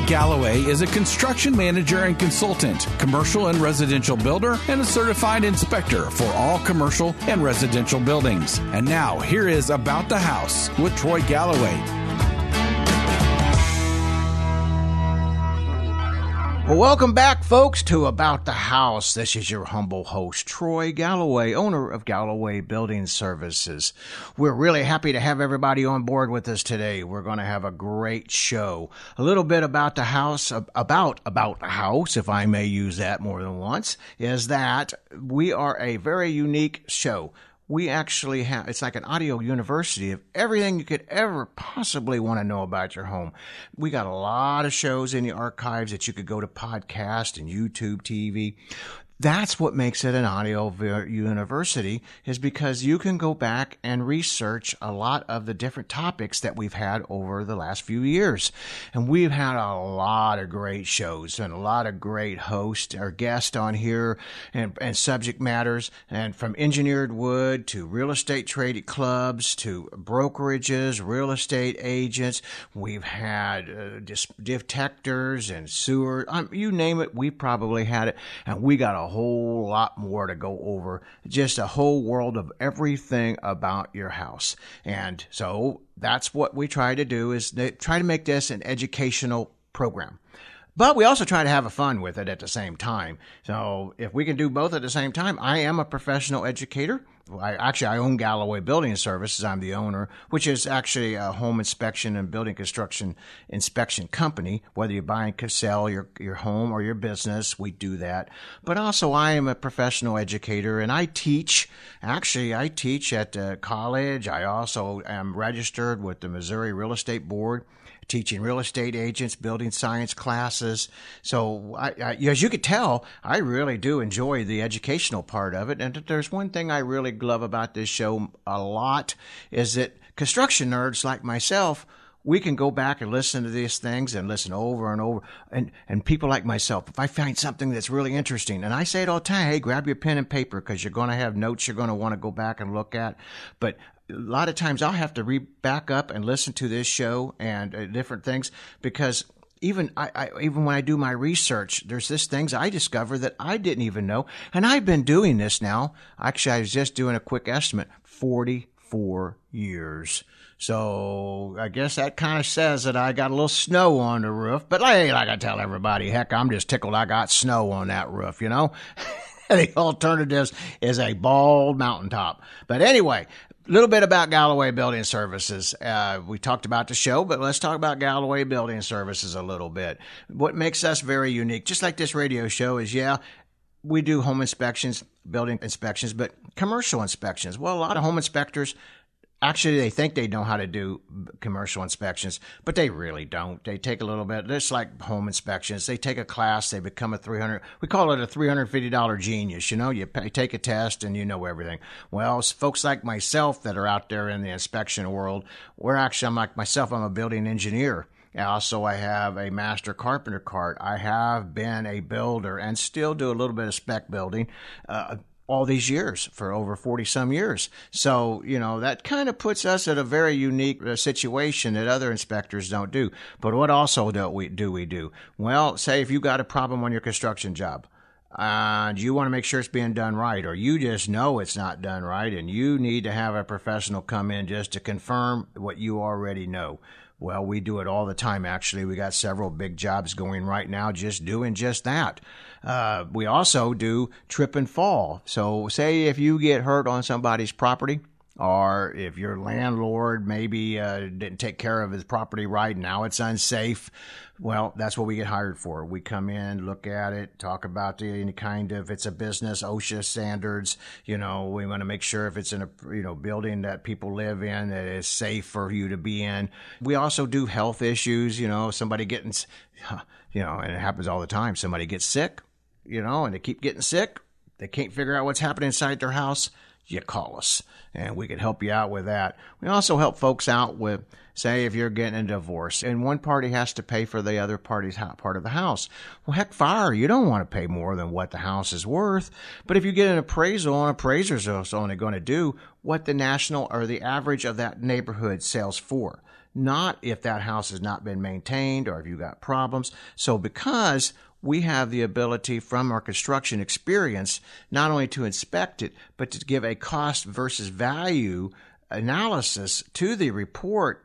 Troy Galloway is a construction manager and consultant, commercial and residential builder, and a certified inspector for all commercial and residential buildings. And now, here is About the House with Troy Galloway. Well, welcome back, folks, to About the House. This is your humble host, Troy Galloway, owner of Galloway Building Services. We're really happy to have everybody on board with us today. We're going to have a great show. A little bit about the house, about, about the house, if I may use that more than once, is that we are a very unique show we actually have it's like an audio university of everything you could ever possibly want to know about your home. We got a lot of shows in the archives that you could go to podcast and YouTube TV that's what makes it an audio university is because you can go back and research a lot of the different topics that we've had over the last few years. And we've had a lot of great shows and a lot of great hosts or guests on here and, and subject matters and from engineered wood to real estate traded clubs to brokerages, real estate agents. We've had uh, detectors and sewer, um, you name it. We probably had it and we got a whole lot more to go over. Just a whole world of everything about your house. And so that's what we try to do is try to make this an educational program. But we also try to have a fun with it at the same time. So if we can do both at the same time, I am a professional educator. I actually I own Galloway Building Services. I'm the owner, which is actually a home inspection and building construction inspection company. Whether you buy and sell your your home or your business, we do that. But also, I am a professional educator, and I teach. Actually, I teach at uh, college. I also am registered with the Missouri Real Estate Board teaching real estate agents, building science classes. So, I, I, as you could tell, I really do enjoy the educational part of it. And there's one thing I really love about this show a lot is that construction nerds like myself we can go back and listen to these things and listen over and over. And, and people like myself, if I find something that's really interesting, and I say it all the time, hey, grab your pen and paper because you're going to have notes you're going to want to go back and look at. But a lot of times I'll have to re back up and listen to this show and uh, different things because even I, I, even when I do my research, there's this things I discover that I didn't even know, and I've been doing this now. Actually, I was just doing a quick estimate: forty-four years. So I guess that kind of says that I got a little snow on the roof. But hey, like I tell everybody, heck, I'm just tickled I got snow on that roof, you know. the alternative is a bald mountaintop. But anyway, little bit about Galloway Building Services. Uh, we talked about the show, but let's talk about Galloway Building Services a little bit. What makes us very unique, just like this radio show, is yeah, we do home inspections, building inspections, but commercial inspections. Well, a lot of home inspectors actually they think they know how to do commercial inspections but they really don't. They take a little bit. Just like home inspections. They take a class they become a 300 we call it a $350 genius you know? You pay, take a test and you know everything. Well folks like myself that are out there in the inspection world we're actually i'm like myself i'm a building engineer. Also, I have a master carpenter card. I have been a builder and still do a little bit of spec building. Uh, all these years for over 40 some years. So, you know, that kind of puts us at a very unique uh, situation that other inspectors don't do. But what also do we do we do? Well, say if you got a problem on your construction job, and you want to make sure it's being done right, or you just know it's not done right, and you need to have a professional come in just to confirm what you already know. Well, we do it all the time, actually. We got several big jobs going right now just doing just that. Uh, we also do trip and fall. So, say if you get hurt on somebody's property, or if your landlord maybe uh, didn't take care of his property right, now it's unsafe. Well, that's what we get hired for. We come in, look at it, talk about the any kind of it's a business OSHA standards. You know, we want to make sure if it's in a you know building that people live in that is safe for you to be in. We also do health issues. You know, somebody getting, you know, and it happens all the time. Somebody gets sick, you know, and they keep getting sick. They can't figure out what's happening inside their house you call us and we can help you out with that. We also help folks out with, say, if you're getting a divorce and one party has to pay for the other party's part of the house. Well, heck, fire, you don't want to pay more than what the house is worth. But if you get an appraisal, an appraiser's only going to do what the national or the average of that neighborhood sells for. not if that house has not been maintained or if you got problems. So because we have the ability from our construction experience not only to inspect it, but to give a cost versus value analysis to the report.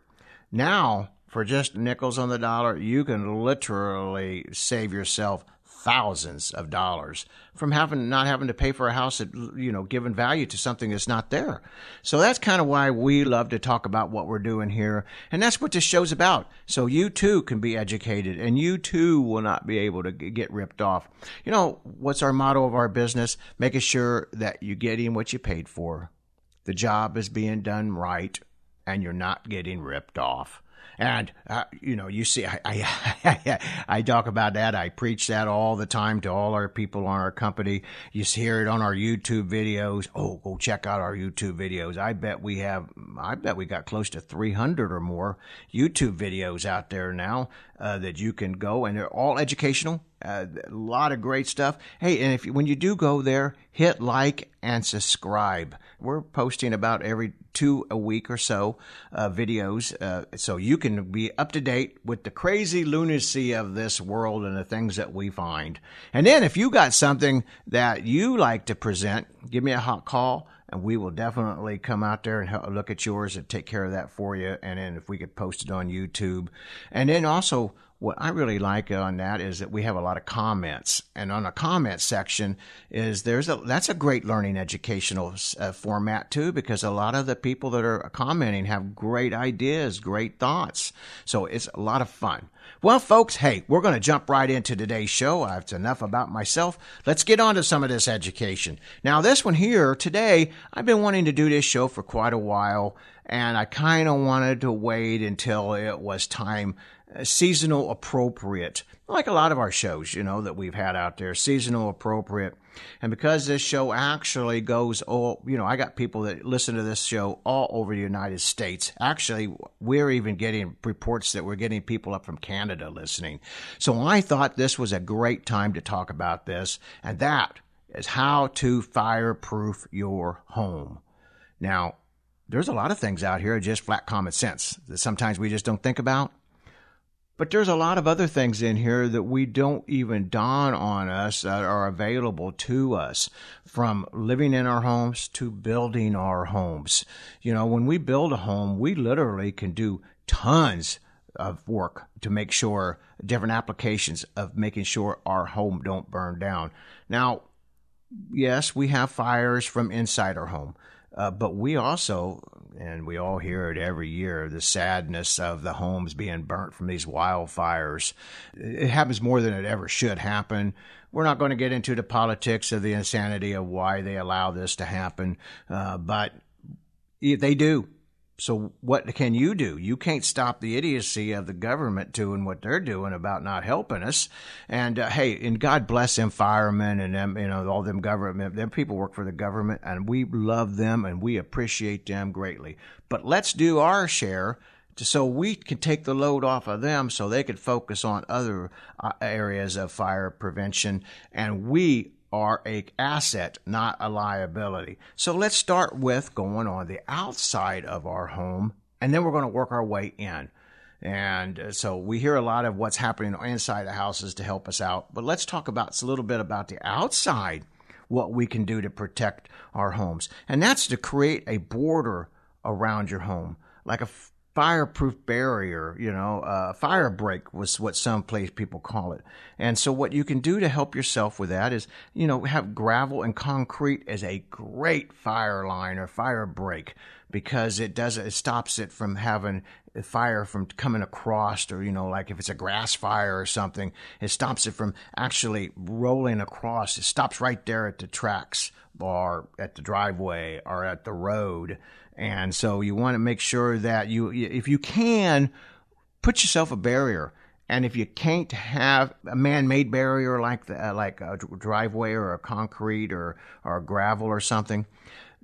Now, for just nickels on the dollar, you can literally save yourself thousands of dollars from having not having to pay for a house that you know given value to something that's not there. So that's kind of why we love to talk about what we're doing here, and that's what this show's about. So you too can be educated, and you too will not be able to get ripped off. You know what's our motto of our business? Making sure that you're getting what you paid for, the job is being done right, and you're not getting ripped off. And uh, you know, you see, I, I I talk about that. I preach that all the time to all our people on our company. You hear it on our YouTube videos. Oh, go check out our YouTube videos. I bet we have. I bet we got close to 300 or more YouTube videos out there now uh, that you can go, and they're all educational. Uh, a lot of great stuff. Hey, and if when you do go there, hit like and subscribe. We're posting about every two a week or so uh, videos, uh, so you can be up to date with the crazy lunacy of this world and the things that we find. And then, if you got something that you like to present, give me a hot call and we will definitely come out there and look at yours and take care of that for you. And then if we could post it on YouTube, and then also what I really like on that is that we have a lot of comments, and on a comment section is there's a that's a great learning educational uh, format too because a lot of the people that are commenting have great ideas, great thoughts, so it's a lot of fun. Well, folks, hey, we're going to jump right into today's show. I've enough about myself. Let's get on to some of this education. Now, this one here today, I've been wanting to do this show for quite a while, and I kind of wanted to wait until it was time Uh, seasonal appropriate, like a lot of our shows, you know, that we've had out there, seasonal appropriate. And because this show actually goes all, you know, I got people that listen to this show all over the United States. Actually, we're even getting reports that we're getting people up from Canada listening. So I thought this was a great time to talk about this, and that is how to fireproof your home. Now, there's a lot of things out here just flat common sense that sometimes we just don't think about. But there's a lot of other things in here that we don't even dawn on us that are available to us from living in our homes to building our homes. You know, when we build a home, we literally can do tons of work to make sure different applications of making sure our home don't burn down. Now, yes, we have fires from inside our home. Uh, but we also, and we all hear it every year, the sadness of the homes being burnt from these wildfires. It happens more than it ever should happen. We're not going to get into the politics of the insanity of why they allow this to happen, uh, but they do. So what can you do? You can't stop the idiocy of the government doing what they're doing about not helping us. And uh, hey, and God bless them firemen and them, you know, all them government, them people work for the government and we love them and we appreciate them greatly. But let's do our share so we can take the load off of them so they could focus on other uh, areas of fire prevention and we are a asset, not a liability. So let's start with going on the outside of our home, and then we're going to work our way in. And uh, so we hear a lot of what's happening inside the houses to help us out. But let's talk about a little bit about the outside, what we can do to protect our homes. And that's to create a border around your home, like a fireproof barrier, you know, uh, fire break was what some place people call it. And so what you can do to help yourself with that is, you know, have gravel and concrete as a great fire line or fire break because it does it stops it from having fire from coming across or you know like if it's a grass fire or something it stops it from actually rolling across it stops right there at the tracks or at the driveway or at the road and so you want to make sure that you, if you can, put yourself a barrier. And if you can't have a man-made barrier like the, like a driveway or a concrete or or gravel or something,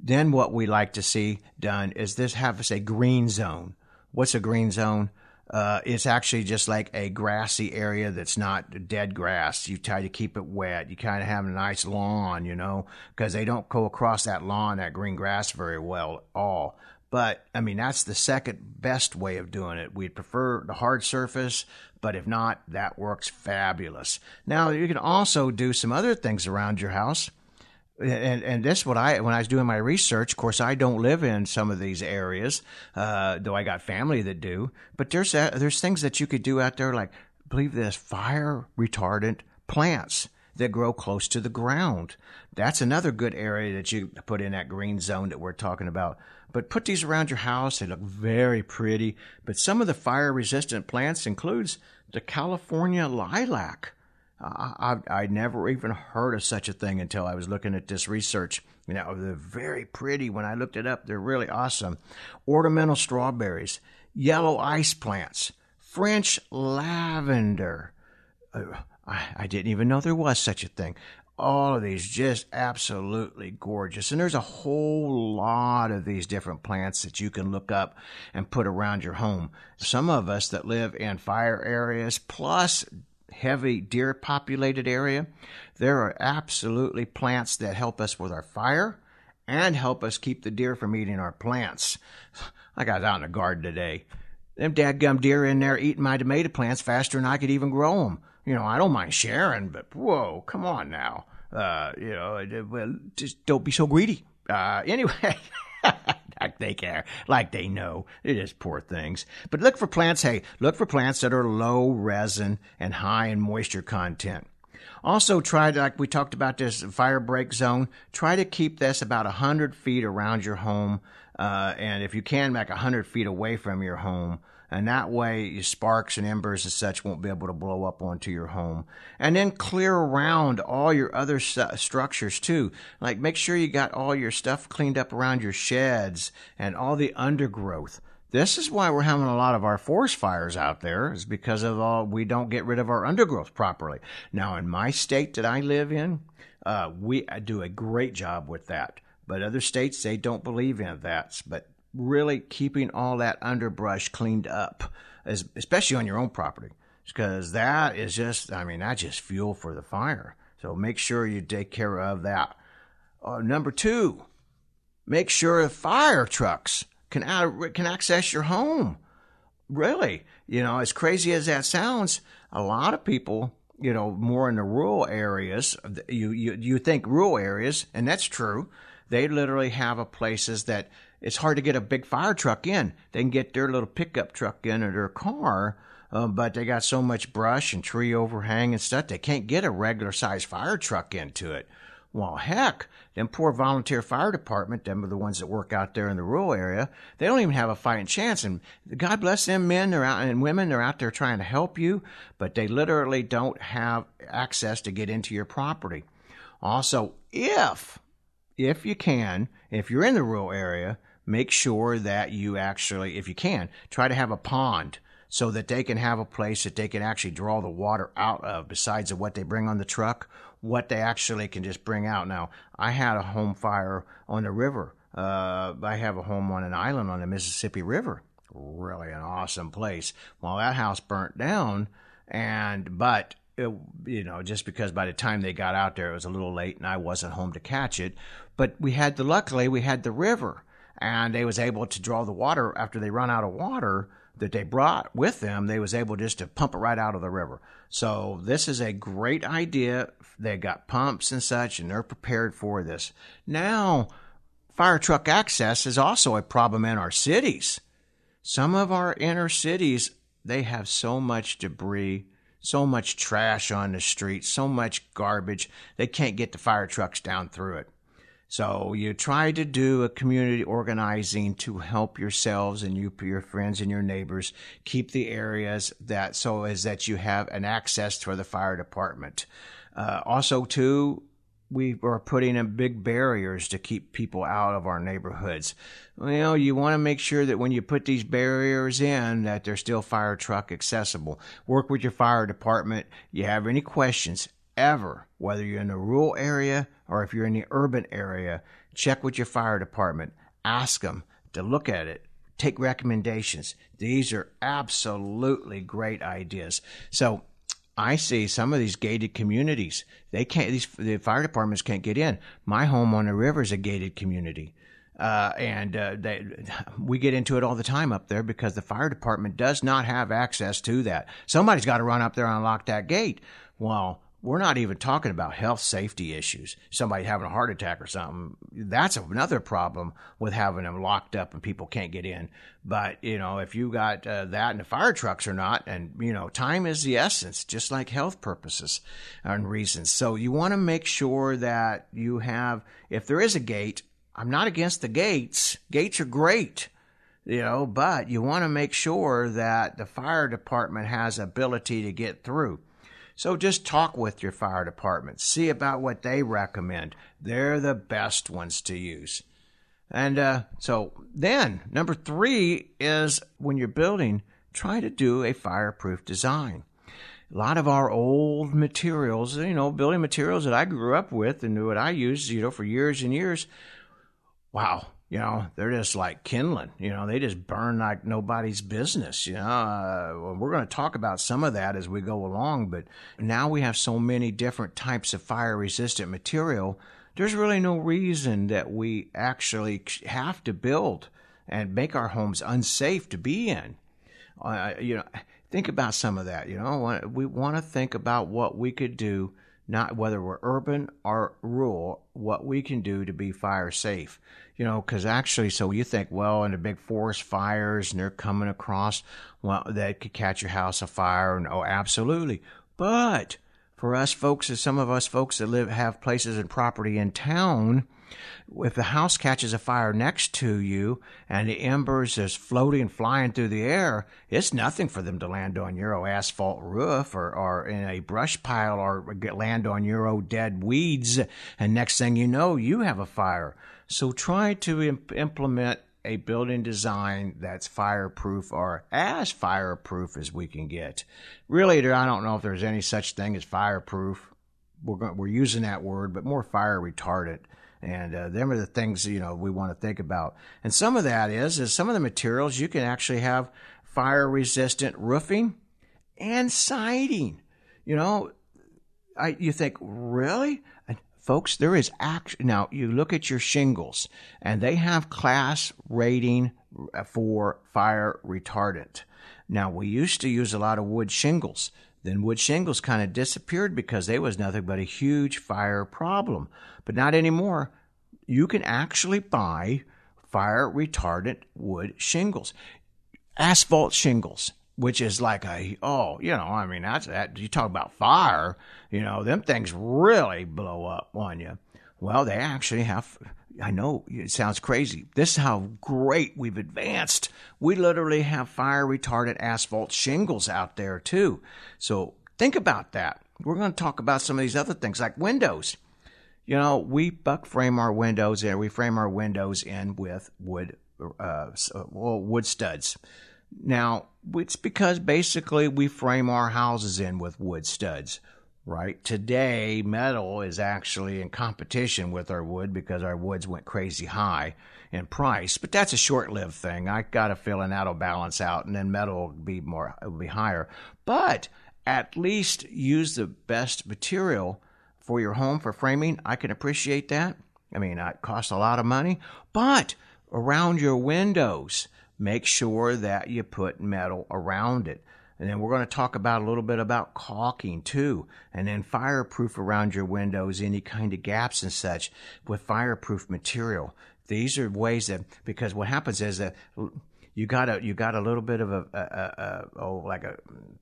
then what we like to see done is this have us a green zone. What's a green zone? Uh, it's actually just like a grassy area that's not dead grass. You try to keep it wet. You kind of have a nice lawn, you know, because they don't go across that lawn, that green grass very well at all. But I mean, that's the second best way of doing it. We'd prefer the hard surface, but if not, that works fabulous. Now, you can also do some other things around your house. And, and this what I when I was doing my research. Of course, I don't live in some of these areas, uh, though I got family that do. But there's uh, there's things that you could do out there, like believe this, fire retardant plants that grow close to the ground. That's another good area that you put in that green zone that we're talking about. But put these around your house. They look very pretty. But some of the fire resistant plants includes the California lilac. I, I, never even heard of such a thing until I was looking at this research. You know, they're very pretty. When I looked it up, they're really awesome. Ornamental strawberries, yellow ice plants, French lavender. Uh, I, I didn't even know there was such a thing all of these just absolutely gorgeous. And there's a whole lot of these different plants that you can look up and put around your home. Some of us that live in fire areas plus heavy deer populated area, there are absolutely plants that help us with our fire and help us keep the deer from eating our plants. I got out in the garden today. Them dadgum deer in there eating my tomato plants faster than I could even grow them. You know, I don't mind sharing, but whoa, come on now. Uh, you know, well, just don't be so greedy. Uh, anyway. like they care, like they know. It is poor things. But look for plants, hey, look for plants that are low resin and high in moisture content. Also, try to, like we talked about this fire break zone, try to keep this about 100 feet around your home. Uh, and if you can, like 100 feet away from your home and that way your sparks and embers and such won't be able to blow up onto your home. And then clear around all your other st- structures too. Like make sure you got all your stuff cleaned up around your sheds and all the undergrowth. This is why we're having a lot of our forest fires out there is because of all we don't get rid of our undergrowth properly. Now in my state that I live in, uh, we do a great job with that. But other states they don't believe in that. But really keeping all that underbrush cleaned up, as, especially on your own property, because that is just, I mean, that's just fuel for the fire. So make sure you take care of that. Uh, number two, make sure fire trucks can can access your home. Really, you know, as crazy as that sounds, a lot of people, you know, more in the rural areas, you you you think rural areas, and that's true. They literally have places that it's hard to get a big fire truck in. They can get their little pickup truck in or their car, um, but they got so much brush and tree overhang and stuff, they can't get a regular sized fire truck into it. Well, heck, them poor volunteer fire department, them are the ones that work out there in the rural area, they don't even have a fighting chance. And God bless them men they're out, and women, they're out there trying to help you, but they literally don't have access to get into your property. Also, if, if you can, if you're in the rural area, make sure that you actually, if you can, try to have a pond so that they can have a place that they can actually draw the water out of besides of what they bring on the truck, what they actually can just bring out. Now, I had a home fire on the river. Uh, I have a home on an island on the Mississippi River. Really an awesome place. Well, that house burnt down, and but it, you know, just because by the time they got out there, it was a little late and I wasn't home to catch it. But we had the luckily we had the river, and they was able to draw the water after they run out of water that they brought with them they was able just to pump it right out of the river. So this is a great idea. They got pumps and such and they're prepared for this. Now fire truck access is also a problem in our cities. Some of our inner cities they have so much debris so much trash on the streets so much garbage they can't get the fire trucks down through it so you try to do a community organizing to help yourselves and you, your friends and your neighbors keep the areas that so as that you have an access for the fire department. Uh, also, too, we are putting in big barriers to keep people out of our neighborhoods. Well, you want to make sure that when you put these barriers in, that they're still fire truck accessible. Work with your fire department. You have any questions, ever, whether you're in a rural area or if you're in the urban area, check with your fire department. Ask them to look at it. Take recommendations. These are absolutely great ideas. So I see some of these gated communities. They can't. These the fire departments can't get in. My home on the river is a gated community. Uh, and uh, they, we get into it all the time up there because the fire department does not have access to that. Somebody's got to run up there and unlock that gate. Well, we're not even talking about health safety issues. Somebody having a heart attack or something. That's another problem with having them locked up and people can't get in. But, you know, if you got uh, that and the fire trucks or not, and, you know, time is the essence, just like health purposes and reasons. So you want to make sure that you have, if there is a gate, I'm not against the gates. Gates are great you know, but you want to make sure that the fire department has ability to get through. So just talk with your fire department. See about what they recommend. They're the best ones to use. And uh, so then, number three is when you're building, try to do a fireproof design. A lot of our old materials, you know, building materials that I grew up with and what I used, you know, for years and years. Wow, you know, they're just like kindling. You know, they just burn like nobody's business. You know, uh, we're going to talk about some of that as we go along, but now we have so many different types of fire resistant material. There's really no reason that we actually have to build and make our homes unsafe to be in. Uh, you know, think about some of that. You know, we want to think about what we could do not whether we're urban or rural, what we can do to be fire safe. You know, because actually, so you think, well, in the big forest fires and they're coming across, well, that could catch your house afire. And oh, absolutely. But for us folks, as some of us folks that live have places and property in town, if the house catches a fire next to you and the embers is floating flying through the air, it's nothing for them to land on your asphalt roof or, or in a brush pile or land on your old dead weeds. And next thing you know, you have a fire. So try to imp- implement a building design that's fireproof or as fireproof as we can get. Really, I don't know if there's any such thing as fireproof. We're, we're using that word, but more fire retardant and uh, them are the things you know we want to think about. And some of that is is some of the materials you can actually have fire resistant roofing and siding. You know, I you think really. And folks, there is action. Now, you look at your shingles, and they have class rating for fire retardant. Now, we used to use a lot of wood shingles. Then wood shingles kind of disappeared because they was nothing but a huge fire problem. But not anymore. You can actually buy fire retardant wood shingles, asphalt shingles, which is like a oh, you know, I mean that's that. You talk about fire, you know, them things really blow up on you. Well, they actually have. I know it sounds crazy. This is how great we've advanced. We literally have fire retardant asphalt shingles out there too. So think about that. We're going to talk about some of these other things like windows. You know, we buck frame our windows and we frame our windows in with wood, uh, well, wood studs. Now, it's because basically we frame our houses in with wood studs, right? Today, metal is actually in competition with our wood because our woods went crazy high in price, but that's a short-lived thing. I got a feeling that'll balance out, and then metal will be more, will be higher. But at least use the best material for your home for framing. I can appreciate that. I mean, it costs a lot of money, but around your windows, make sure that you put metal around it. And then we're going to talk about a little bit about caulking too. And then fireproof around your windows, any kind of gaps and such with fireproof material. These are ways that, because what happens is that you got a, you got a little bit of a, a, a, a oh, like a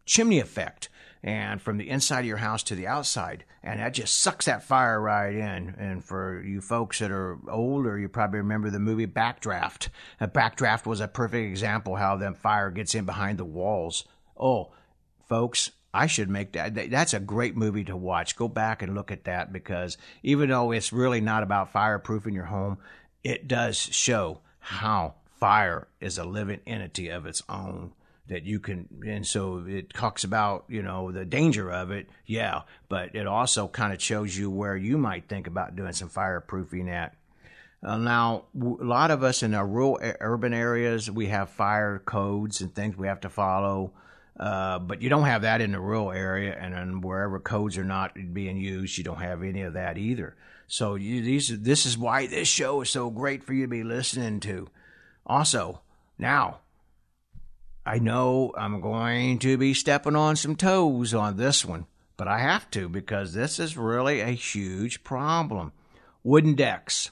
chimney effect and from the inside of your house to the outside. And that just sucks that fire right in. And for you folks that are older, you probably remember the movie Backdraft. A Backdraft was a perfect example how that fire gets in behind the walls. Oh, folks, I should make that. That's a great movie to watch. Go back and look at that because even though it's really not about fireproofing your home, it does show how fire is a living entity of its own that you can and so it talks about you know the danger of it yeah but it also kind of shows you where you might think about doing some fireproofing at uh, now a lot of us in our rural urban areas we have fire codes and things we have to follow Uh, but you don't have that in the rural area, and wherever codes are not being used, you don't have any of that either. So you, these, this is why this show is so great for you to be listening to. Also, now I know I'm going to be stepping on some toes on this one, but I have to because this is really a huge problem. Wooden decks.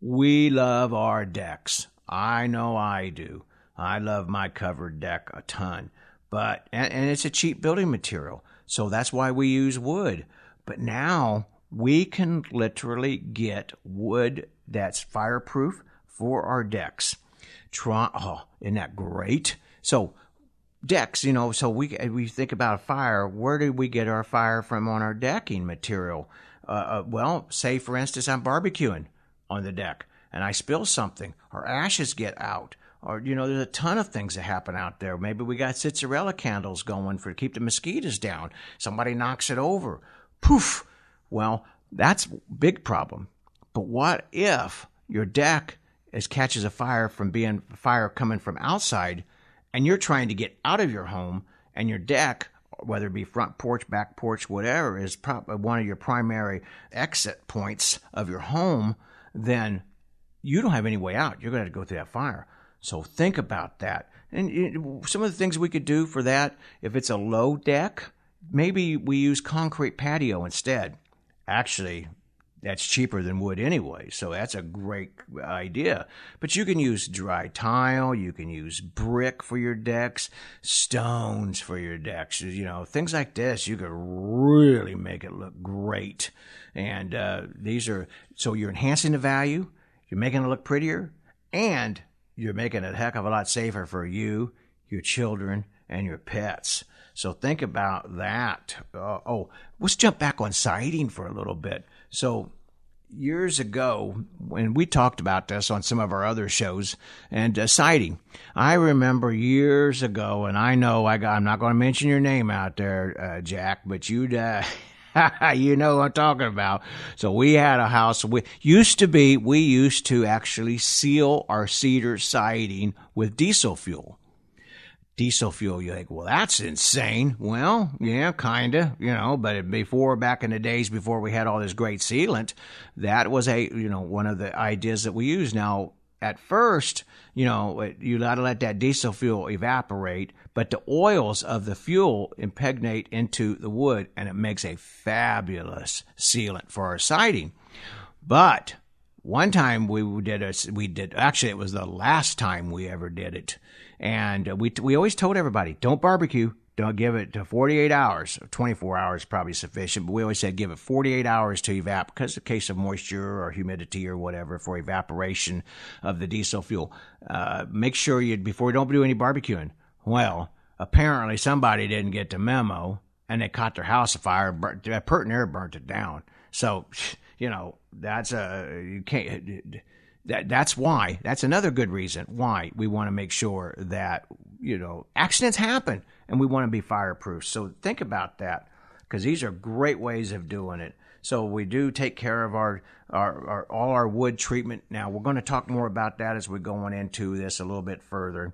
We love our decks. I know I do. I love my covered deck a ton but and, and it's a cheap building material. So that's why we use wood. But now we can literally get wood that's fireproof for our decks. Oh, isn't that great? So decks, you know, so we we think about a fire. Where do we get our fire from on our decking material? Uh, uh, well, say for instance, I'm barbecuing on the deck and I spill something, or ashes get out or you know there's a ton of things that happen out there. Maybe we got citronella candles going for to keep the mosquitoes down. Somebody knocks it over. Poof. Well that's big problem. But what if your deck is catches a fire from being fire coming from outside and you're trying to get out of your home and your deck whether it be front porch back porch whatever is probably one of your primary exit points of your home then you don't have any way out. You're going to, have to go through that fire so think about that. And some of the things we could do for that, if it's a low deck, maybe we use concrete patio instead. Actually, that's cheaper than wood anyway, so that's a great idea. But you can use dry tile, you can use brick for your decks, stones for your decks, you know, things like this. You could really make it look great. And uh, these are so you're enhancing the value, you're making it look prettier, and you're making it a heck of a lot safer for you, your children, and your pets. So think about that. Uh, oh, let's jump back on siding for a little bit. So years ago, when we talked about this on some of our other shows and uh, siding, I remember years ago, and I know I got, I'm not going to mention your name out there, uh, Jack, but you'd. You know what I'm talking about. So we had a house. We used to be. We used to actually seal our cedar siding with diesel fuel. Diesel fuel. You think, well, that's insane. Well, yeah, kinda. You know, but before back in the days before we had all this great sealant, that was a you know one of the ideas that we use now. At first, you know, you got to let that diesel fuel evaporate but the oils of the fuel impregnate into the wood and it makes a fabulous sealant for our siding. But one time we did a, we did actually it was the last time we ever did it, and we we always told everybody don't barbecue, don't give it to 48 hours. 24 hours probably sufficient, but we always said give it 48 hours to evaporate because of case of moisture or humidity or whatever for evaporation of the diesel fuel. Uh, make sure you before you don't do any barbecuing well, apparently somebody didn't get the memo and they caught their house afire. That Pert Air burnt it down. So, you know, that's a, you can't, that, that's why, that's another good reason why we want to make sure that, you know, accidents happen and we want to be fireproof. So think about that because these are great ways of doing it. So we do take care of our, our, our, all our wood treatment. Now we're going to talk more about that as we're going into this a little bit further.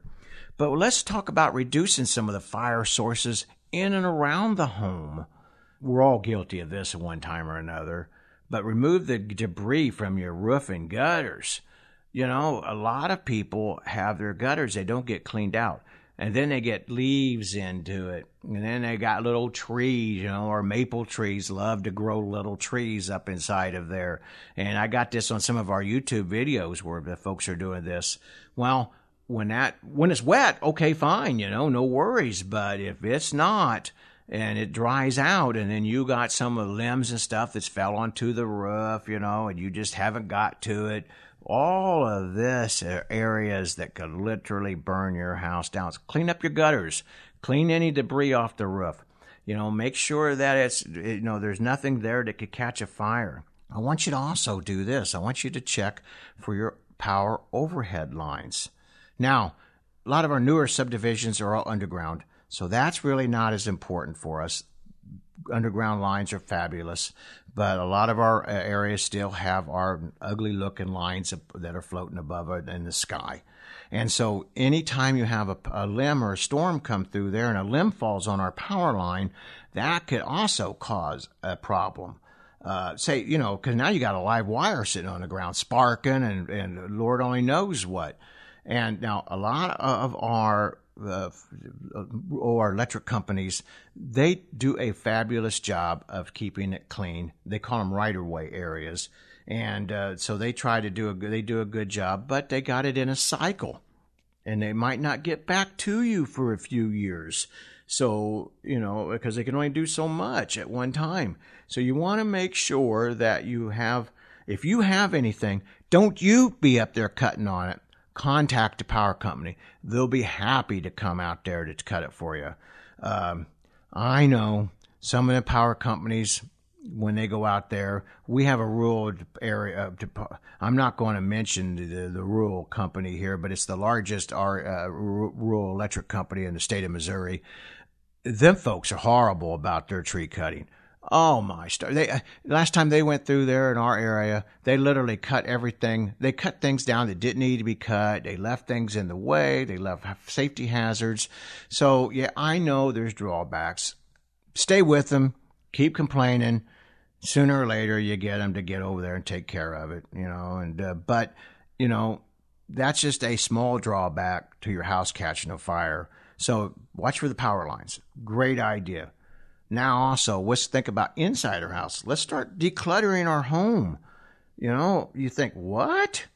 But let's talk about reducing some of the fire sources in and around the home. We're all guilty of this at one time or another. But remove the debris from your roof and gutters. You know, a lot of people have their gutters, they don't get cleaned out. And then they get leaves into it. And then they got little trees, you know, or maple trees love to grow little trees up inside of there. And I got this on some of our YouTube videos where the folks are doing this. Well, when that when it's wet, okay, fine, you know, no worries. But if it's not and it dries out and then you got some of the limbs and stuff that's fell onto the roof, you know, and you just haven't got to it, all of this are areas that could literally burn your house down. So clean up your gutters, clean any debris off the roof. You know, make sure that it's you know there's nothing there that could catch a fire. I want you to also do this. I want you to check for your power overhead lines. Now, a lot of our newer subdivisions are all underground, so that's really not as important for us. underground lines are fabulous, but a lot of our uh, areas still have our ugly looking lines that are floating above it in the sky. And so anytime you have a, a, limb or a storm come through there and a limb falls on our power line, that could also cause a problem. Uh, say, you know, because now you got a live wire sitting on the ground sparking and, and Lord only knows what. And now a lot of our uh, or electric companies, they do a fabulous job of keeping it clean. They call them right of way areas, and uh, so they try to do a they do a good job. But they got it in a cycle, and they might not get back to you for a few years. So you know because they can only do so much at one time. So you want to make sure that you have. If you have anything, don't you be up there cutting on it contact the power company. They'll be happy to come out there to cut it for you. Um, I know some of the power companies when they go out there, we have a rural area. I'm not going to mention the, the rural company here, but it's the largest our, uh, rural electric company in the state of Missouri. Them folks are horrible about their tree cutting. Oh my star! They uh, last time they went through there in our area, they literally cut everything. They cut things down that didn't need to be cut. They left things in the way. They left safety hazards. So yeah, I know there's drawbacks. Stay with them. Keep complaining. Sooner or later, you get them to get over there and take care of it. You know, and uh, but you know that's just a small drawback to your house catching a fire. So watch for the power lines. Great idea now, also, let's think about inside our house. Let's start decluttering our home. You know, you think, what?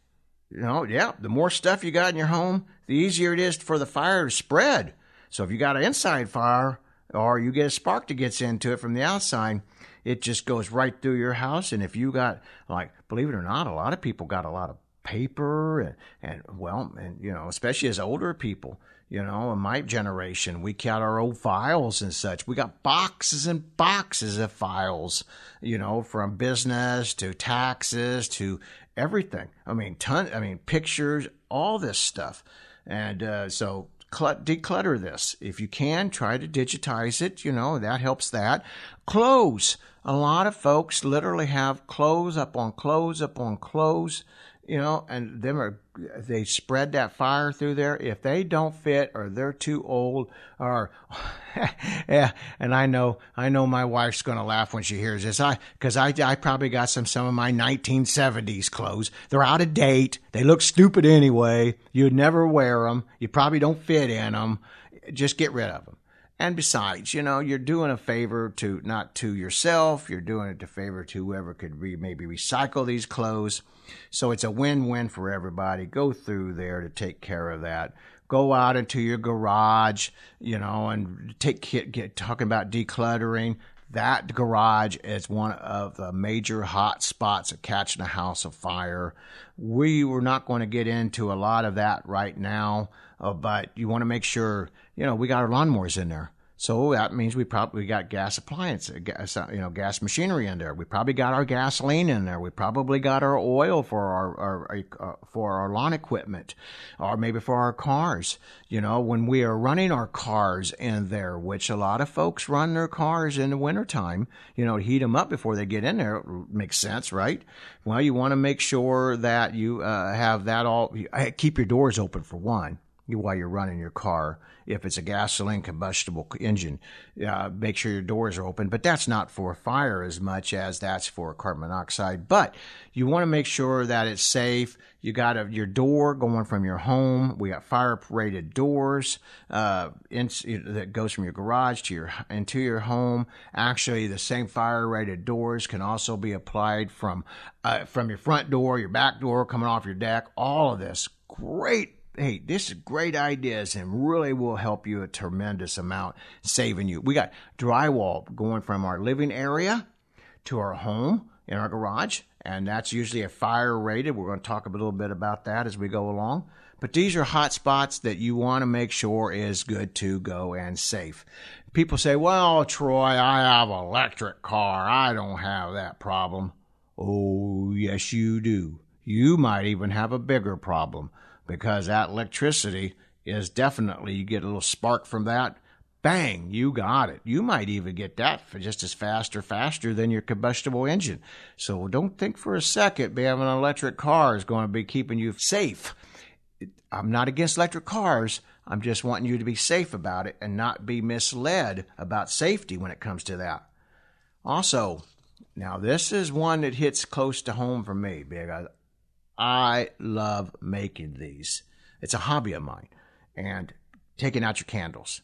You know, yeah, the more stuff you got in your home, the easier it is for the fire to spread. So if you got an inside fire or you get a spark that gets into it from the outside, it just goes right through your house. And if you got, like, believe it or not, a lot of people got a lot of paper and, and well, and, you know, especially as older people, you know, in my generation, we count our old files and such. We got boxes and boxes of files, you know, from business to taxes to everything. I mean, ton. I mean, pictures, all this stuff, and uh, so declutter this if you can. Try to digitize it. You know, that helps. That clothes. A lot of folks literally have clothes up on clothes up on clothes you know, and them are they spread that fire through there. If they don't fit or they're too old or yeah, and I know I know my wife's going to laugh when she hears this. I because I I probably got some some of my 1970s clothes. They're out of date. They look stupid anyway. You'd never wear them. You probably don't fit in them. Just get rid of them. And besides, you know, you're doing a favor to not to yourself, you're doing it to favor to whoever could re, maybe recycle these clothes. So it's a win-win for everybody. Go through there to take care of that. Go out into your garage, you know, and take get talking about decluttering. That garage is one of the major hot spots of catching a house of fire. We were not going to get into a lot of that right now, uh, but you want to make sure you know, we got our lawnmowers in there. So that means we probably got gas appliance, uh, gas, uh, you know, gas machinery in there. We probably got our gasoline in there. We probably got our oil for our, our uh, for our lawn equipment, or maybe for our cars. You know, when we are running our cars in there, which a lot of folks run their cars in the wintertime, you know, heat them up before they get in there. Makes sense, right? Well, you want to make sure that you uh, have that all. Keep your doors open for one while you're running your car. If it's a gasoline combustible engine, uh, make sure your doors are open. But that's not for fire as much as that's for carbon monoxide. But you want to make sure that it's safe. You got a, your door going from your home. We got fire rated doors uh, in, that goes from your garage to your into your home. Actually, the same fire rated doors can also be applied from uh, from your front door, your back door, coming off your deck. All of this great hey, this is great ideas and really will help you a tremendous amount, saving you. We got drywall going from our living area to our home in our garage, and that's usually a fire rated. We're going to talk a little bit about that as we go along. But these are hot spots that you want to make sure is good to go and safe. People say, well, Troy, I have an electric car. I don't have that problem. Oh, yes, you do. You might even have a bigger problem because that electricity is definitely, you get a little spark from that, bang, you got it. You might even get that for just as fast or faster than your combustible engine. So don't think for a second having an electric car is going to be keeping you safe. I'm not against electric cars. I'm just wanting you to be safe about it and not be misled about safety when it comes to that. Also, now this is one that hits close to home for me because I love making these. It's a hobby of mine. And taking out your candles.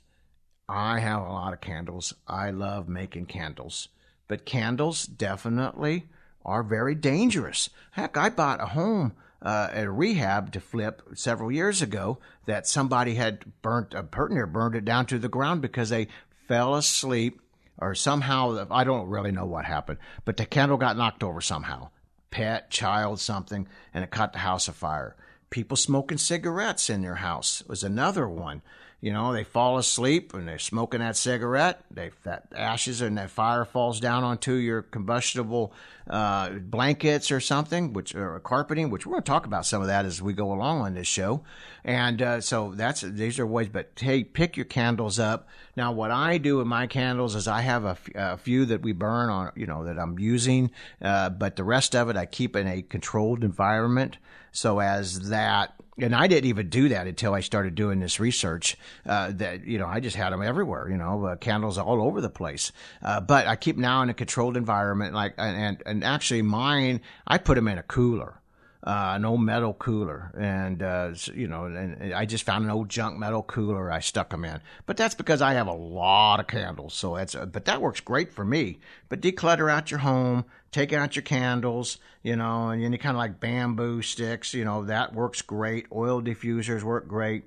I have a lot of candles. I love making candles. But candles definitely are very dangerous. Heck, I bought a home uh, at a rehab to flip several years ago that somebody had burnt, a partner burned it down to the ground because they fell asleep or somehow, I don't really know what happened, but the candle got knocked over somehow. Pet, child, something, and it caught the house afire. People smoking cigarettes in their house was another one. You know, they fall asleep and they're smoking that cigarette. They that ashes and that fire falls down onto your combustible uh, blankets or something, which or carpeting. Which we're going to talk about some of that as we go along on this show. And uh, so that's these are ways. But hey, pick your candles up. Now, what I do with my candles is I have a, f- a few that we burn on, you know, that I'm using, uh, but the rest of it I keep in a controlled environment so as that and I didn't even do that until I started doing this research. Uh, that you know, I just had them everywhere. You know, uh, candles all over the place. Uh, but I keep now in a controlled environment. Like, and and actually, mine I put them in a cooler uh, an old metal cooler, and uh, you know, and I just found an old junk metal cooler. I stuck them in, but that's because I have a lot of candles. So that's, uh, but that works great for me. But declutter out your home, take out your candles, you know, and any kind of like bamboo sticks, you know, that works great. Oil diffusers work great.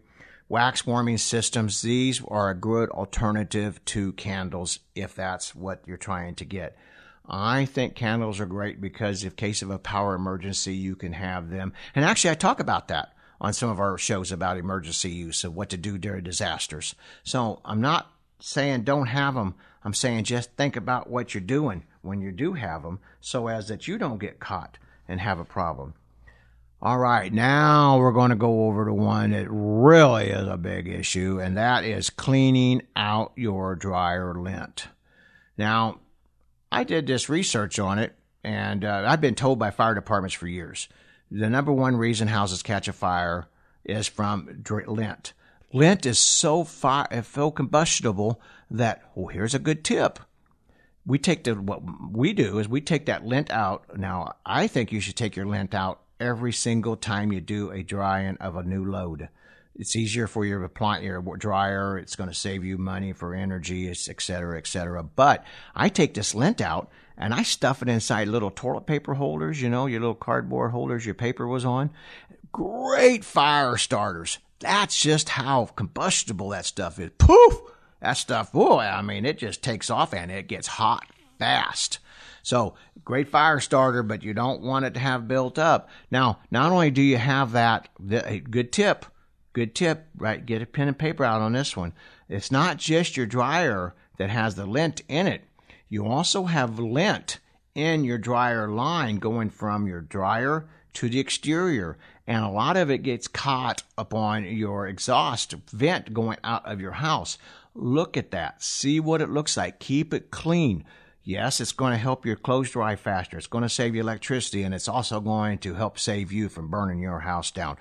Wax warming systems, these are a good alternative to candles if that's what you're trying to get. I think candles are great because in case of a power emergency, you can have them. And actually, I talk about that on some of our shows about emergency use of what to do during disasters. So I'm not saying don't have them. I'm saying just think about what you're doing when you do have them so as that you don't get caught and have a problem. All right, now we're going to go over to one that really is a big issue, and that is cleaning out your dryer lint. Now, I did this research on it, and uh, I've been told by fire departments for years the number one reason houses catch a fire is from lint. Lint is so fire, so combustible that well, here's a good tip. We take the what we do is we take that lint out. Now, I think you should take your lint out every single time you do a drying of a new load. It's easier for your appliance, your dryer. It's going to save you money for energy, et cetera, et cetera. But I take this lint out and I stuff it inside little toilet paper holders, you know, your little cardboard holders your paper was on. Great fire starters. That's just how combustible that stuff is. Poof! That stuff, boy, I mean, it just takes off and it gets hot fast. So great fire starter, but you don't want it to have built up. Now, not only do you have that, good tip, good tip, right? Get a pen and paper out on this one. It's not just your dryer that has the lint in it. You also have lint in your dryer line going from your dryer to the exterior. And a lot of it gets caught upon your exhaust vent going out of your house. Look at that. See what it looks like. Keep it clean. Yes, it's going to help your clothes dry faster. It's going to save you electricity and it's also going to help save you from burning your house down.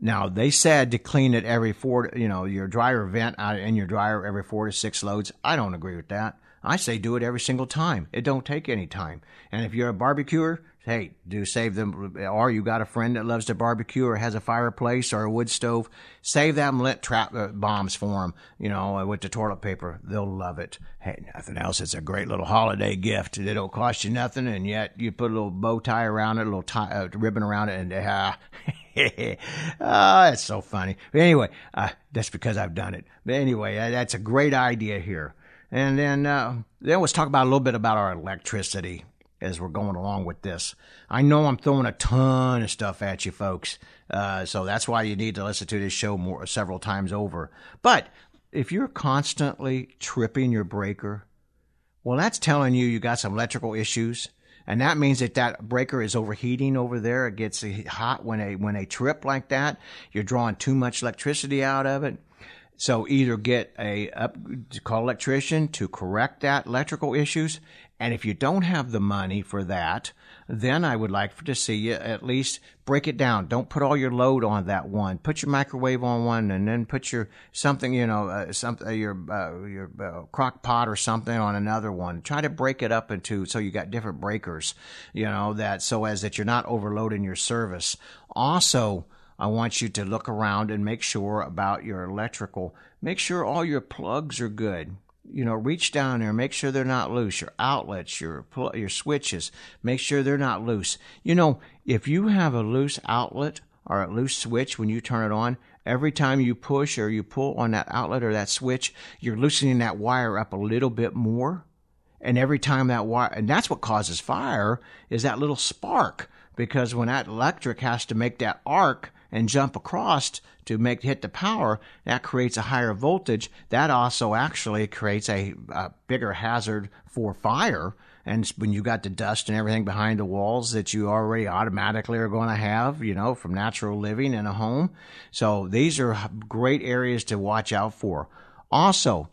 Now they said to clean it every four, you know, your dryer vent uh, out in your dryer every four to six loads. I don't agree with that. I say do it every single time. It don't take any time. And if you're a barbecuer, hey, do save them. Or you got a friend that loves to barbecue or has a fireplace or a wood stove, save them lint trap uh, bombs for them. You know, with the toilet paper, they'll love it. Hey, nothing else. It's a great little holiday gift. It don't cost you nothing, and yet you put a little bow tie around it, a little tie, uh, ribbon around it, and uh, oh, that's so funny. But anyway, uh, that's because I've done it. But anyway, that's a great idea here. And then, uh, then let's talk about a little bit about our electricity as we're going along with this. I know I'm throwing a ton of stuff at you folks. Uh, so that's why you need to listen to this show more several times over. But if you're constantly tripping your breaker, well, that's telling you you got some electrical issues and that means that that breaker is overheating over there. It gets hot when a when a trip like that. You're drawing too much electricity out of it. So either get a up, call electrician to correct that electrical issues, and if you don't have the money for that, then I would like to see you at least break it down. Don't put all your load on that one. Put your microwave on one, and then put your something, you know, uh, uh, your uh, your uh, crock pot or something on another one. Try to break it up into so you got different breakers, you know, that so as that you're not overloading your service. Also. I want you to look around and make sure about your electrical. Make sure all your plugs are good you know, reach down there, make sure they're not loose. Your outlets, your your switches, make sure they're not loose. You know, if you have a loose outlet or a loose switch when you turn it on, every time you push or you pull on that outlet or that switch, you're loosening that wire up a little bit more. And every time that wire, and that's what causes fire, is that little spark. Because when that electric has to make that arc, and jump across to make hit the power, that creates a higher voltage. That also actually creates a, a bigger hazard for fire. And when you got the dust and everything behind the walls that you already automatically are going to have, you know, from natural living in a home. So these are great areas to watch out for. Also,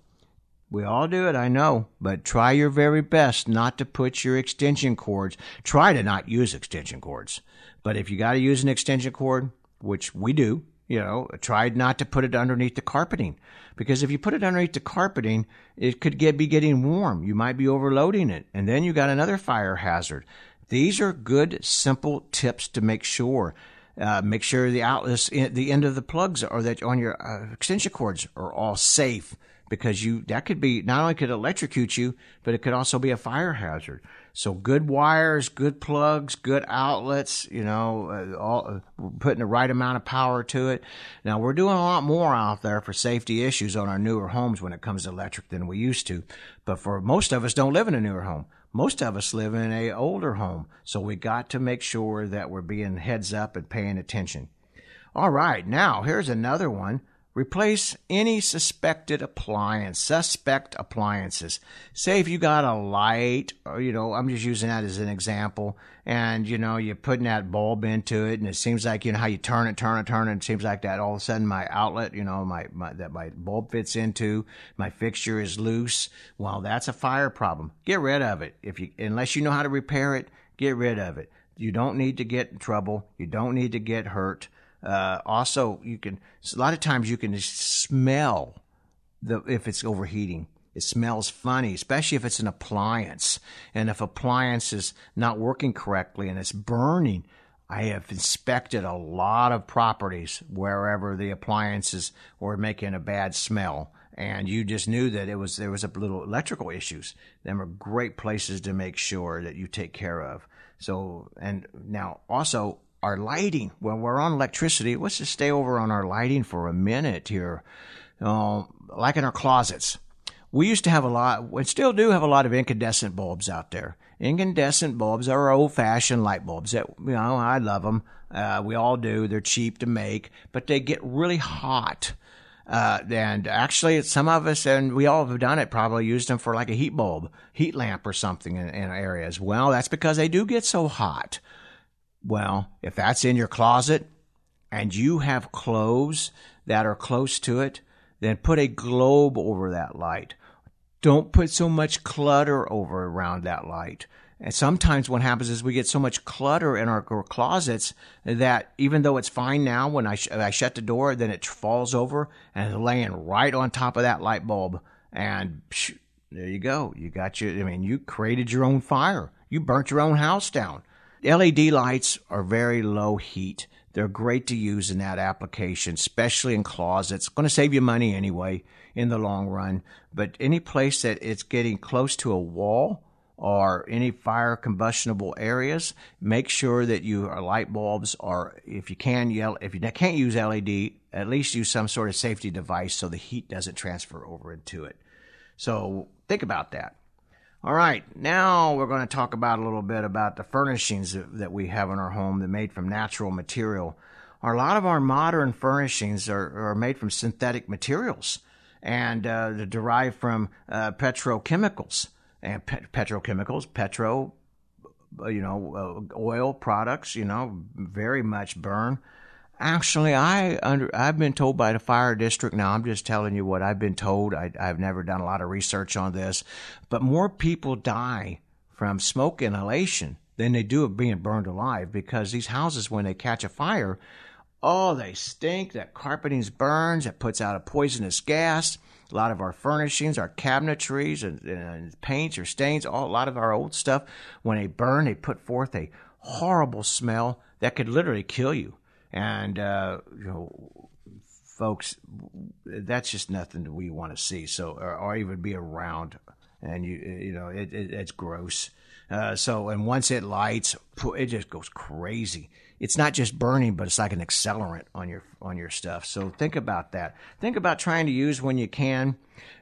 we all do it, I know, but try your very best not to put your extension cords. Try to not use extension cords. But if you got to use an extension cord, which we do, you know, tried not to put it underneath the carpeting because if you put it underneath the carpeting, it could get be getting warm. You might be overloading it, and then you got another fire hazard. These are good, simple tips to make sure. Uh, make sure the outlets, the end of the plugs, or that on your uh, extension cords are all safe because you that could be not only could electrocute you, but it could also be a fire hazard. So good wires, good plugs, good outlets, you know, uh, all uh, putting the right amount of power to it. Now we're doing a lot more out there for safety issues on our newer homes when it comes to electric than we used to. But for most of us don't live in a newer home. Most of us live in a older home. So we got to make sure that we're being heads up and paying attention. All right. Now here's another one Replace any suspected appliance, suspect appliances. Say if you got a light, or, you know, I'm just using that as an example, and, you know, you're putting that bulb into it, and it seems like, you know, how you turn it, turn it, turn it, it seems like that all of a sudden my outlet, you know, my, my, that my bulb fits into, my fixture is loose. Well, that's a fire problem. Get rid of it. If you, unless you know how to repair it, get rid of it. You don't need to get in trouble. You don't need to get hurt. Uh, also, you can a lot of times you can smell the if it's overheating. It smells funny, especially if it's an appliance, and if appliance is not working correctly and it's burning. I have inspected a lot of properties wherever the appliances were making a bad smell and you just knew that it was there was a little electrical issues. Them are great places to make sure that you take care of. So and now also our lighting. Well, we're on electricity, let's just stay over on our lighting for a minute here. Uh, like in our closets, we used to have a lot, we still do have a lot of incandescent bulbs out there. Incandescent bulbs are old fashioned light bulbs that, you know, I love them. Uh, we all do. They're cheap to make, but they get really hot. Uh, and actually, some of us, and we all have done it, probably used them for like a heat bulb, heat lamp or something in, in areas. Well, that's because they do get so hot. Well, if that's in your closet and you have clothes that are close to it, then put a globe over that light. Don't put so much clutter over around that light. And sometimes what happens is we get so much clutter in our, closets that even though it's fine now, when I, sh- I shut the door, then it falls over and it's laying right on top of that light bulb. And there you go. You got your, I mean, you created your own fire. You burnt your own house down. LED lights are very low heat. They're great to use in that application, especially in closets. Going to save you money anyway in the long run. But any place that it's getting close to a wall or any fire combustible areas, make sure that your uh, light bulbs are, if you can, if you can't use LED, at least use some sort of safety device so the heat doesn't transfer over into it. So think about that. All right, now we're going to talk about a little bit about the furnishings that we have in our home that made from natural material. A lot of our modern furnishings are, are made from synthetic materials and uh, they're derived from uh, petrochemicals and pe- petrochemicals, petro, you know, uh, oil products, you know, very much burn. Actually, I under I've been told by the fire district. Now I'm just telling you what I've been told. I, I've never done a lot of research on this, but more people die from smoke inhalation than they do of being burned alive because these houses, when they catch a fire, oh, they stink. That carpeting burns. It puts out a poisonous gas. A lot of our furnishings, our cabinetries, and, and paints or stains, all, a lot of our old stuff, when they burn, they put forth a horrible smell that could literally kill you. And, uh, you know, folks, that's just nothing that we want to see. So, or, or even be around. And you, you know, it, it, it's gross. Uh, so, and once it lights, it just goes crazy. It's not just burning, but it's like an accelerant on your on your stuff. So think about that. Think about trying to use when you can,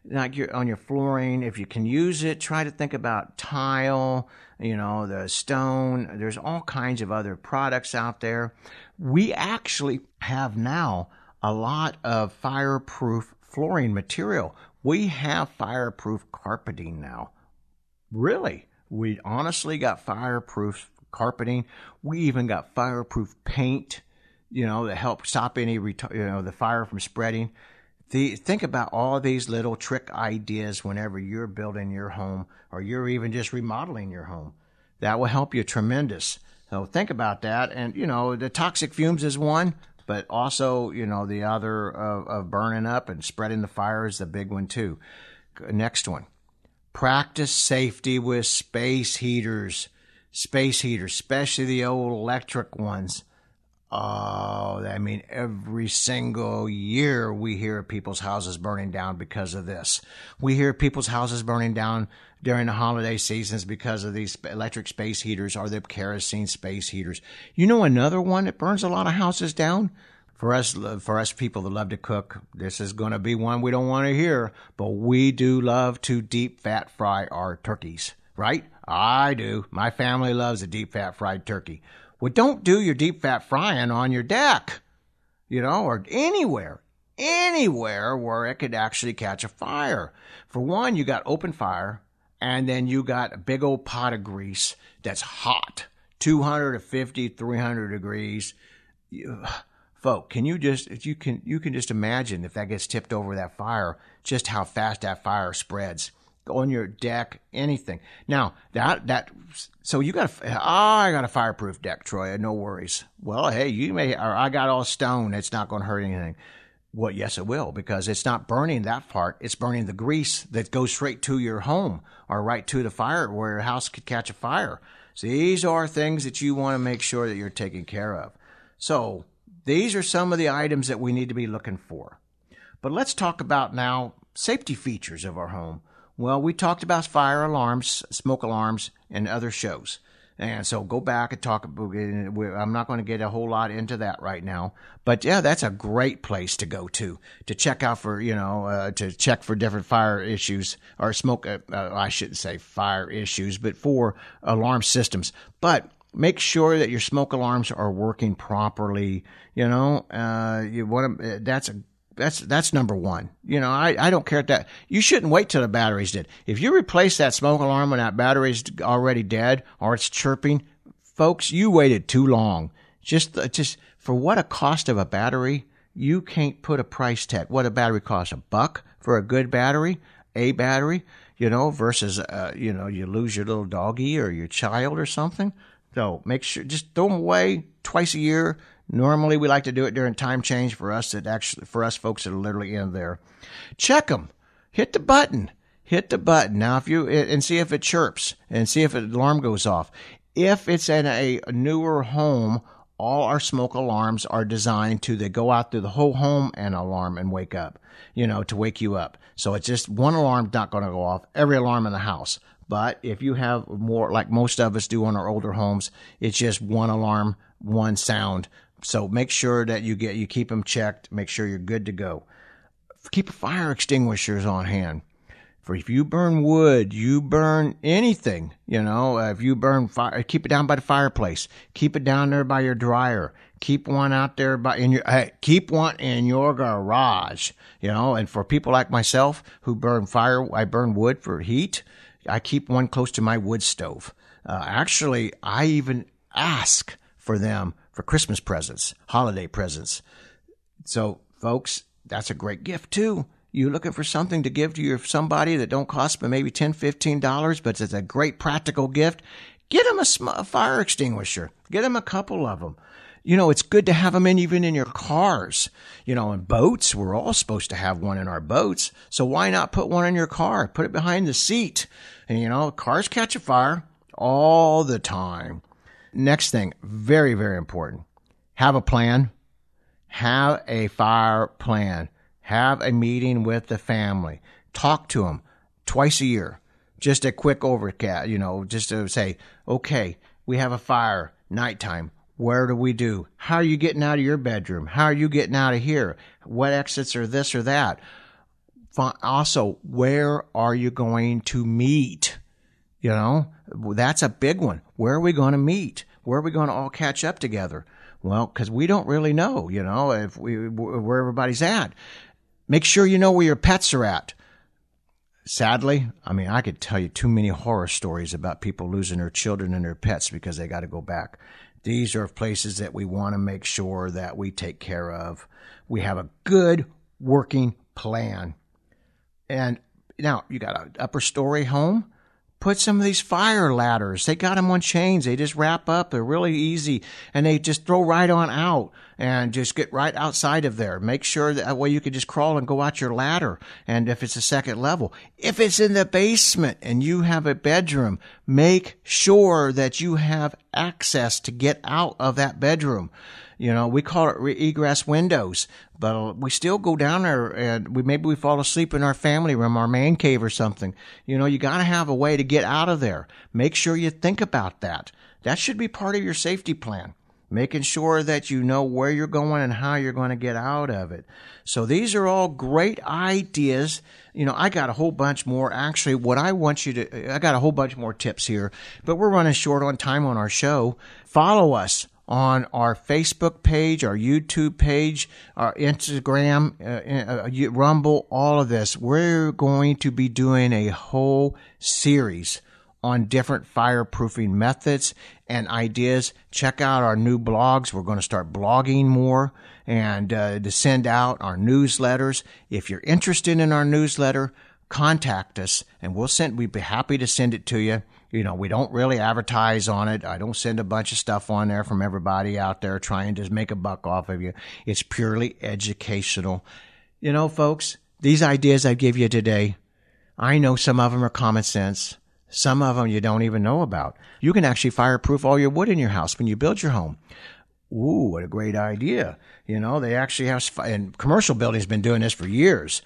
like your on your flooring. If you can use it, try to think about tile. You know, the stone. There's all kinds of other products out there we actually have now a lot of fireproof flooring material. We have fireproof carpeting now. Really, we honestly got fireproof carpeting. We even got fireproof paint, you know, to help stop any, you know, the fire from spreading. The, think about all these little trick ideas whenever you're building your home or you're even just remodeling your home. That will help you tremendous. So think about that. And, you know, the toxic fumes is one, but also, you know, the other of, of burning up and spreading the fire is the big one, too. Next one practice safety with space heaters. Space heaters, especially the old electric ones. Oh, I mean, every single year we hear people's houses burning down because of this. We hear people's houses burning down during the holiday seasons because of these electric space heaters or the kerosene space heaters. You know another one that burns a lot of houses down? For us, for us people that love to cook, this is going to be one we don't want to hear, but we do love to deep fat fry our turkeys, right? I do. My family loves a deep fat fried turkey. Well, don't do your deep fat frying on your deck, you know, or anywhere, anywhere where it could actually catch a fire. For one, you got open fire, and then you got a big old pot of grease that's hot 250 300 degrees folk can you just you can you can just imagine if that gets tipped over that fire just how fast that fire spreads on your deck anything now that that so you got a, oh, i got a fireproof deck troy no worries well hey you may or i got all stone it's not going to hurt anything well, yes, it will because it's not burning that part. It's burning the grease that goes straight to your home or right to the fire where your house could catch a fire. So these are things that you want to make sure that you're taking care of. So these are some of the items that we need to be looking for. But let's talk about now safety features of our home. Well, we talked about fire alarms, smoke alarms, and other shows. And so go back and talk. I'm not going to get a whole lot into that right now, but yeah, that's a great place to go to to check out for you know uh, to check for different fire issues or smoke. Uh, uh, I shouldn't say fire issues, but for alarm systems. But make sure that your smoke alarms are working properly. You know, uh, you want to, that's a that's that's number one. You know, I, I don't care that you shouldn't wait till the battery's dead. If you replace that smoke alarm when that battery's already dead or it's chirping, folks, you waited too long. Just just for what a cost of a battery, you can't put a price tag. What a battery costs a buck for a good battery, a battery, you know, versus uh, you know you lose your little doggy or your child or something. So make sure just throw them away twice a year Normally, we like to do it during time change for us that actually for us folks that are literally in there. Check them. Hit the button. Hit the button now. If you and see if it chirps and see if an alarm goes off. If it's in a newer home, all our smoke alarms are designed to they go out through the whole home and alarm and wake up. You know, to wake you up. So it's just one alarm's not going to go off. Every alarm in the house. But if you have more, like most of us do on our older homes, it's just one alarm, one sound so make sure that you get you keep them checked. Make sure you're good to go. Keep fire extinguishers on hand. For if you burn wood, you burn anything. You know, if you burn fire, keep it down by the fireplace. Keep it down there by your dryer. Keep one out there by in your. Hey, keep one in your garage. You know, and for people like myself who burn fire, I burn wood for heat. I keep one close to my wood stove. Uh, actually, I even ask for them for Christmas presents, holiday presents. So, folks, that's a great gift too. You looking for something to give to your somebody that don't cost but maybe $10, $15, but it's a great practical gift. Get them a, sm- a fire extinguisher. Get them a couple of them. You know, it's good to have them in even in your cars. You know, in boats, we're all supposed to have one in our boats. So why not put one in your car? Put it behind the seat. And you know, cars catch a fire all the time. Next thing, very, very important. Have a plan. Have a fire plan. Have a meeting with the family. Talk to them twice a year. Just a quick overcat, you know, just to say, okay, we have a fire, nighttime. Where do we do? How are you getting out of your bedroom? How are you getting out of here? What exits are this or that? Also, where are you going to meet? You know, that's a big one. Where are we going to meet? Where are we going to all catch up together? Well, because we don't really know, you know, if we where everybody's at. Make sure you know where your pets are at. Sadly, I mean, I could tell you too many horror stories about people losing their children and their pets because they got to go back. These are places that we want to make sure that we take care of. We have a good working plan. And now you got an upper story home put some of these fire ladders. They got them on chains. They just wrap up. They're really easy and they just throw right on out and just get right outside of there. Make sure that way you can just crawl and go out your ladder. And if it's a second level, if it's in the basement and you have a bedroom, make sure that you have access to get out of that bedroom. You know, we call it egress windows, but uh, we still go down there and we maybe we fall asleep in our family room, our man cave or something. You know, you got to have a way to get out of there. Make sure you think about that. That should be part of your safety plan. Making sure that you know where you're going and how you're going to get out of it. So these are all great ideas. You know, I got a whole bunch more. Actually, what I want you to, I got a whole bunch more tips here, but we're running short on time on our show. Follow us on our Facebook page, our YouTube page, our Instagram, uh, uh, Rumble, all of this. We're going to be doing a whole series on different fireproofing methods and ideas. Check out our new blogs. We're going to start blogging more and uh, to send out our newsletters. If you're interested in our newsletter, contact us and we'll send, we'd be happy to send it to you you know, we don't really advertise on it. I don't send a bunch of stuff on there from everybody out there trying to make a buck off of you. It's purely educational. You know, folks, these ideas I give you today, I know some of them are common sense. Some of them you don't even know about. You can actually fireproof all your wood in your house when you build your home. Ooh, what a great idea. You know, they actually have, and commercial buildings been doing this for years.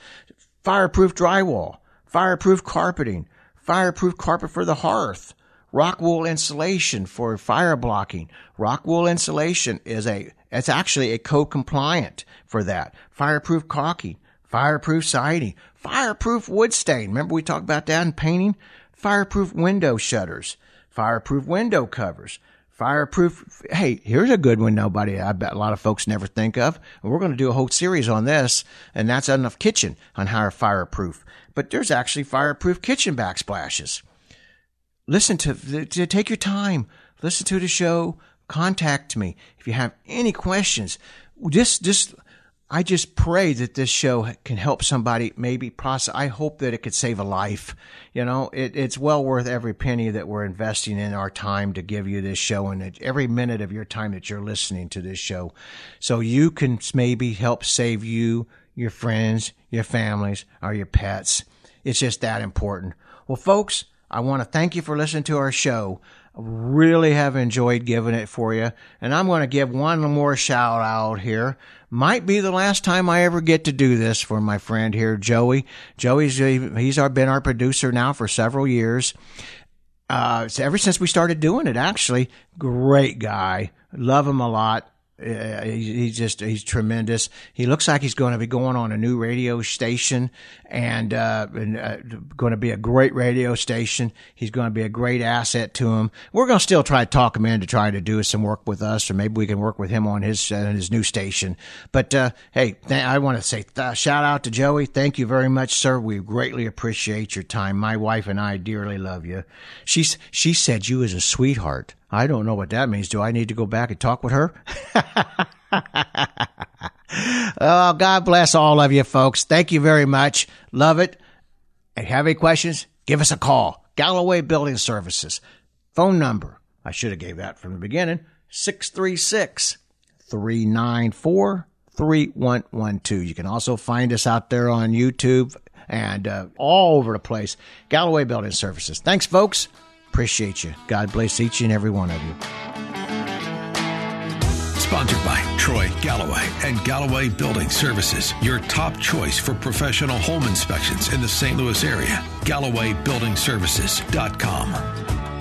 Fireproof drywall, fireproof carpeting, fireproof carpet for the hearth, rock wool insulation for fire blocking. Rock wool insulation is a, it's actually a code compliant for that. Fireproof caulking, fireproof siding, fireproof wood stain. Remember we talked about that in painting? Fireproof window shutters, fireproof window covers, fireproof. Hey, here's a good one. Nobody, I bet a lot of folks never think of. We're going to do a whole series on this, and that's enough kitchen on how to fireproof but there's actually fireproof kitchen backsplashes. Listen to, to take your time, listen to the show, contact me if you have any questions. Just, just, I just pray that this show can help somebody maybe process. I hope that it could save a life. You know, it, it's well worth every penny that we're investing in our time to give you this show and every minute of your time that you're listening to this show. So you can maybe help save you your friends, your families, or your pets. It's just that important. Well, folks, I want to thank you for listening to our show. I really have enjoyed giving it for you. And I'm going to give one more shout out here. Might be the last time I ever get to do this for my friend here, Joey. Joey's, he's our, been our producer now for several years. Uh, ever since we started doing it, actually, great guy. Love him a lot. Uh, he's just he's tremendous. He looks like he's going to be going on a new radio station and, uh, and uh, going to be a great radio station. He's going to be a great asset to him. We're going to still try to talk him into trying to do some work with us, or maybe we can work with him on his uh, his new station. But uh, hey, th- I want to say th- shout out to Joey. Thank you very much, sir. We greatly appreciate your time. My wife and I dearly love you. She she said you was a sweetheart. I don't know what that means. Do I need to go back and talk with her? oh, God bless all of you folks. Thank you very much. Love it. And have any questions? Give us a call. Galloway Building Services. Phone number. I should have gave that from the beginning. 636 394 3112. You can also find us out there on YouTube and uh, all over the place. Galloway Building Services. Thanks, folks. Appreciate you. God bless each and every one of you. Sponsored by Troy Galloway and Galloway Building Services, your top choice for professional home inspections in the St. Louis area. GallowayBuildingServices.com.